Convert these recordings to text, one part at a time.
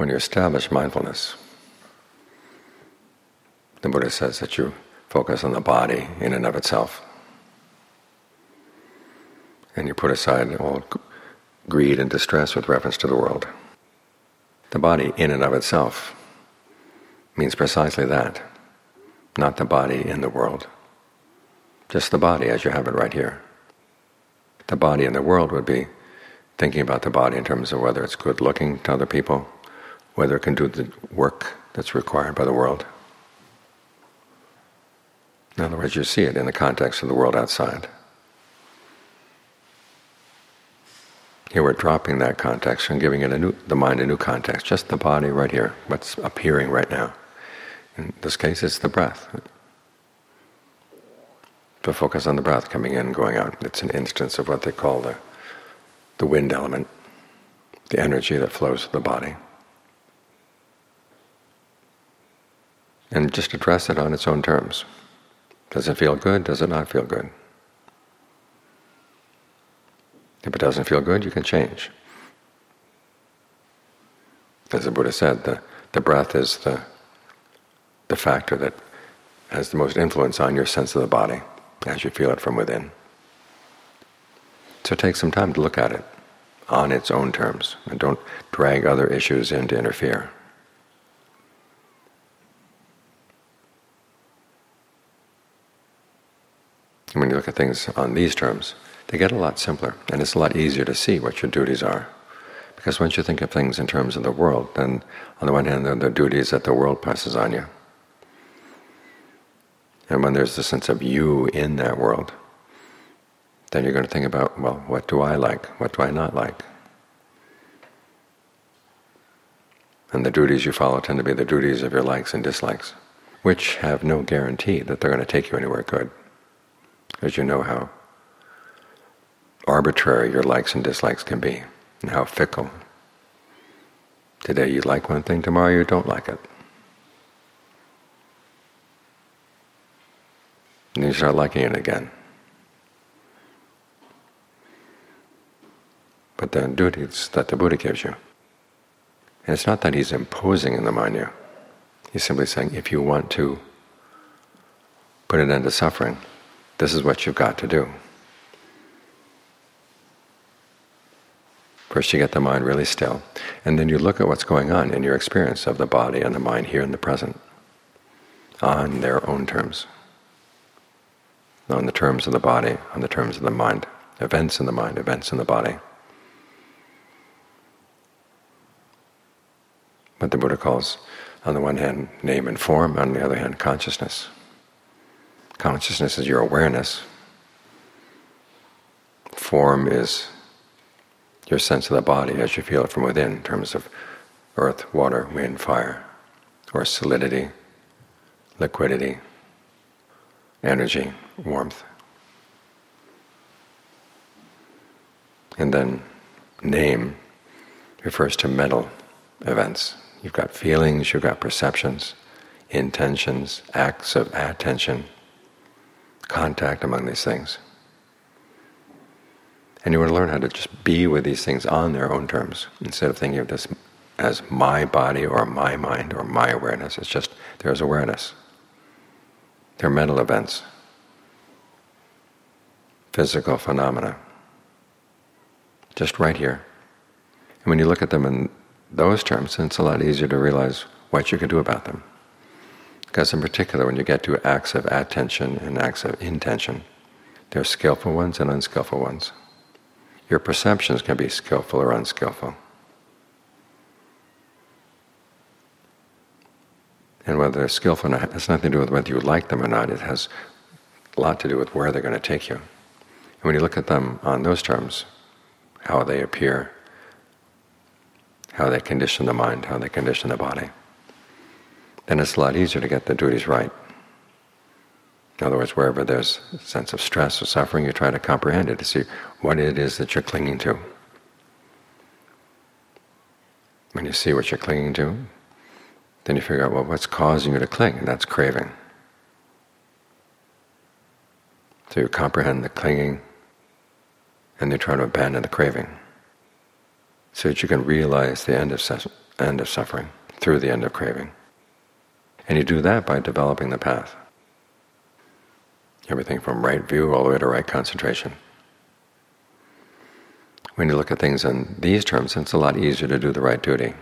when you establish mindfulness, the Buddha says that you focus on the body in and of itself. And you put aside all greed and distress with reference to the world. The body in and of itself means precisely that, not the body in the world, just the body as you have it right here. The body in the world would be thinking about the body in terms of whether it's good looking to other people, whether it can do the work that's required by the world. In other words, you see it in the context of the world outside. Here we're dropping that context and giving it a new, the mind a new context, just the body right here, what's appearing right now. In this case, it's the breath. To focus on the breath coming in going out. It's an instance of what they call the, the wind element, the energy that flows through the body. And just address it on its own terms. Does it feel good? Does it not feel good? If it doesn't feel good, you can change. As the Buddha said, the, the breath is the, the factor that has the most influence on your sense of the body as you feel it from within. So take some time to look at it on its own terms and don't drag other issues in to interfere. When you look at things on these terms, they get a lot simpler, and it's a lot easier to see what your duties are. Because once you think of things in terms of the world, then on the one hand, there are the duties that the world passes on you. And when there's the sense of you in that world, then you're going to think about, well, what do I like? What do I not like? And the duties you follow tend to be the duties of your likes and dislikes, which have no guarantee that they're going to take you anywhere good because you know how arbitrary your likes and dislikes can be, and how fickle. Today you like one thing, tomorrow you don't like it. And you start liking it again. But the duties that the Buddha gives you, and it's not that he's imposing them on you. He's simply saying, if you want to put an end to suffering, this is what you've got to do. First, you get the mind really still, and then you look at what's going on in your experience of the body and the mind here in the present on their own terms, on the terms of the body, on the terms of the mind, events in the mind, events in the body. What the Buddha calls, on the one hand, name and form, on the other hand, consciousness. Consciousness is your awareness. Form is your sense of the body as you feel it from within in terms of earth, water, wind, fire, or solidity, liquidity, energy, warmth. And then name refers to mental events. You've got feelings, you've got perceptions, intentions, acts of attention, contact among these things. And you want to learn how to just be with these things on their own terms instead of thinking of this as my body or my mind or my awareness. It's just there's awareness. They're mental events, physical phenomena, just right here. And when you look at them in those terms, it's a lot easier to realize what you can do about them. Because in particular, when you get to acts of attention and acts of intention, there are skillful ones and unskillful ones. Your perceptions can be skillful or unskillful. And whether they're skillful or not has nothing to do with whether you like them or not. It has a lot to do with where they're going to take you. And when you look at them on those terms, how they appear, how they condition the mind, how they condition the body, then it's a lot easier to get the duties right. In other words, wherever there's a sense of stress or suffering, you try to comprehend it to see what it is that you're clinging to. When you see what you're clinging to, then you figure out, well, what's causing you to cling? And that's craving. So you comprehend the clinging, and you try to abandon the craving, so that you can realize the end of end of suffering, through the end of craving. And you do that by developing the path. Everything from right view all the way to right concentration. When you look at things in these terms, it's a lot easier to do the right duty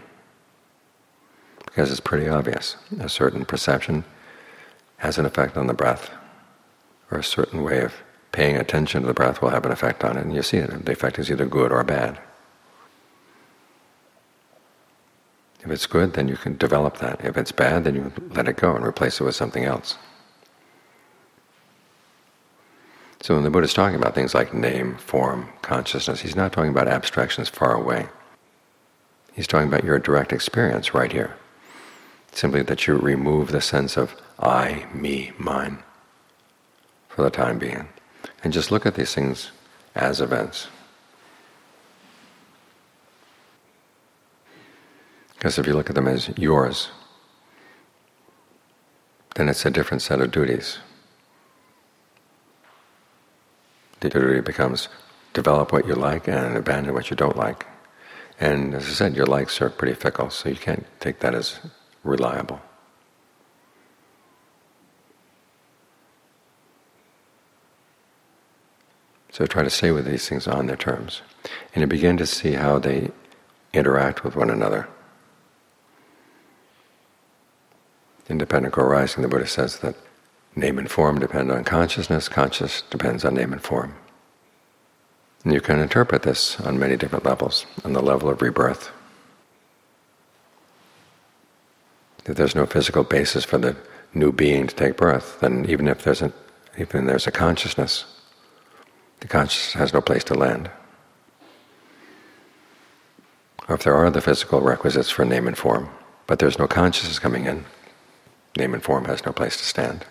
because it's pretty obvious. A certain perception has an effect on the breath, or a certain way of paying attention to the breath will have an effect on it, and you see it. The effect is either good or bad. If it's good, then you can develop that. If it's bad, then you let it go and replace it with something else. So when the Buddha is talking about things like name, form, consciousness, he's not talking about abstractions far away. He's talking about your direct experience right here. Simply that you remove the sense of I, me, mine for the time being. And just look at these things as events. Because if you look at them as yours, then it's a different set of duties. The duty becomes develop what you like and abandon what you don't like. And as I said, your likes are pretty fickle, so you can't take that as reliable. So try to stay with these things on their terms. And you begin to see how they interact with one another. In dependent co-arising, the Buddha says that name and form depend on consciousness, consciousness depends on name and form. And you can interpret this on many different levels. On the level of rebirth, if there's no physical basis for the new being to take birth, then even if there's a even there's a consciousness, the consciousness has no place to land. Or if there are the physical requisites for name and form, but there's no consciousness coming in, name and form has no place to stand.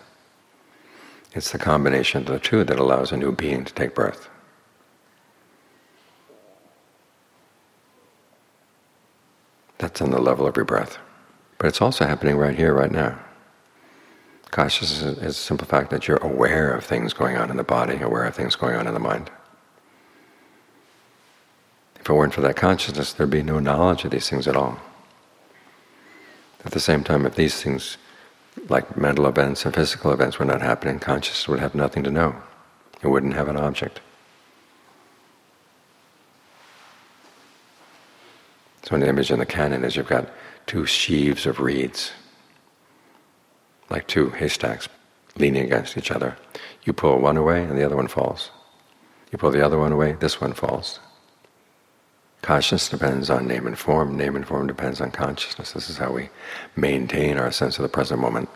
It's the combination of the two that allows a new being to take birth. That's on the level of your breath. But it's also happening right here, right now. Consciousness is the simple fact that you're aware of things going on in the body, aware of things going on in the mind. If it weren't for that consciousness, there'd be no knowledge of these things at all. At the same time, if these things, like mental events and physical events, were not happening, consciousness would have nothing to know. It wouldn't have an object. So an image in the canon is you've got two sheaves of reeds, like two haystacks leaning against each other. You pull one away and the other one falls. You pull the other one away, this one falls. Consciousness depends on name and form, name and form depends on consciousness. This is how we maintain our sense of the present moment.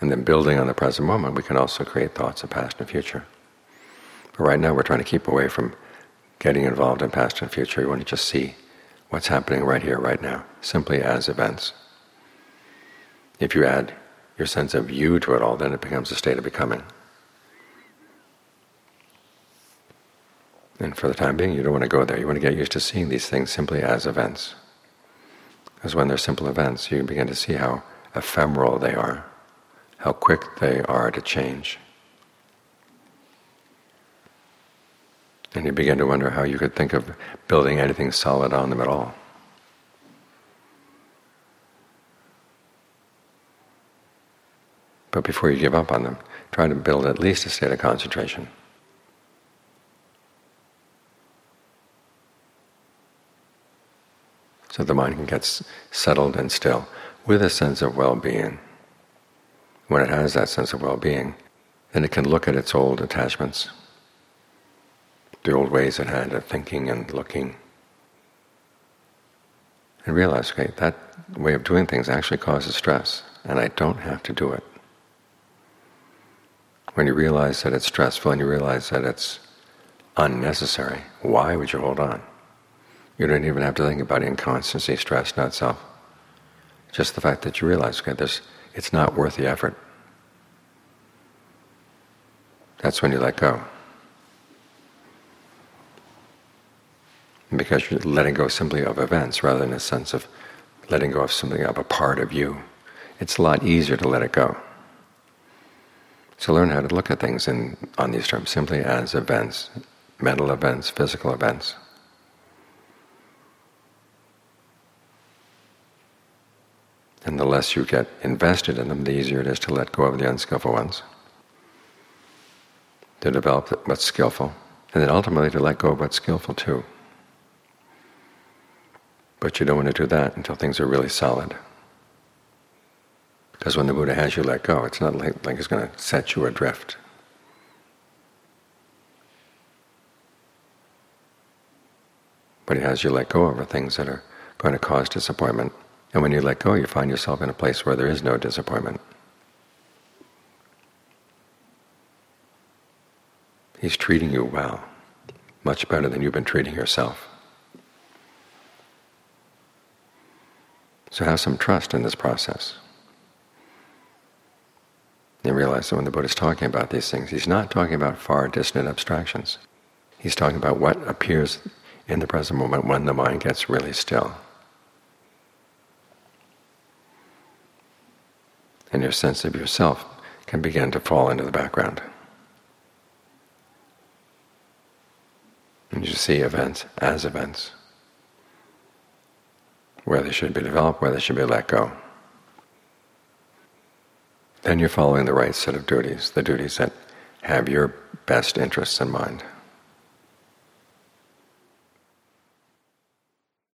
And then building on the present moment, we can also create thoughts of past and future. But right now we're trying to keep away from getting involved in past and future. We want to just see what's happening right here, right now, simply as events. If you add your sense of you to it all, then it becomes a state of becoming. And for the time being, you don't want to go there. You want to get used to seeing these things simply as events. Because when they're simple events, you begin to see how ephemeral they are, how quick they are to change. And you begin to wonder how you could think of building anything solid on them at all. But before you give up on them, try to build at least a state of concentration. So the mind gets settled and still with a sense of well-being. When it has that sense of well-being, then it can look at its old attachments the old ways it had of thinking and looking, and realize, okay, that way of doing things actually causes stress, and I don't have to do it. When you realize that it's stressful and you realize that it's unnecessary, why would you hold on? You don't even have to think about inconstancy, stress, not self. Just the fact that you realize, okay, this, it's not worth the effort. That's when you let go. because you're letting go simply of events rather than a sense of letting go of something of a part of you. It's a lot easier to let it go. So learn how to look at things in, on these terms simply as events, mental events, physical events. And the less you get invested in them, the easier it is to let go of the unskillful ones, to develop what's skillful, and then ultimately to let go of what's skillful too. But you don't want to do that until things are really solid. Because when the Buddha has you let go, it's not like, like he's going to set you adrift. But he has you let go of things that are going to cause disappointment. And when you let go, you find yourself in a place where there is no disappointment. He's treating you well, much better than you've been treating yourself. So have some trust in this process. And realize that when the Buddha is talking about these things, he's not talking about far distant abstractions. He's talking about what appears in the present moment when the mind gets really still. And your sense of yourself can begin to fall into the background. And you see events as events, where they should be developed, where they should be let go then you're following the right set of duties, the duties that have your best interests in mind.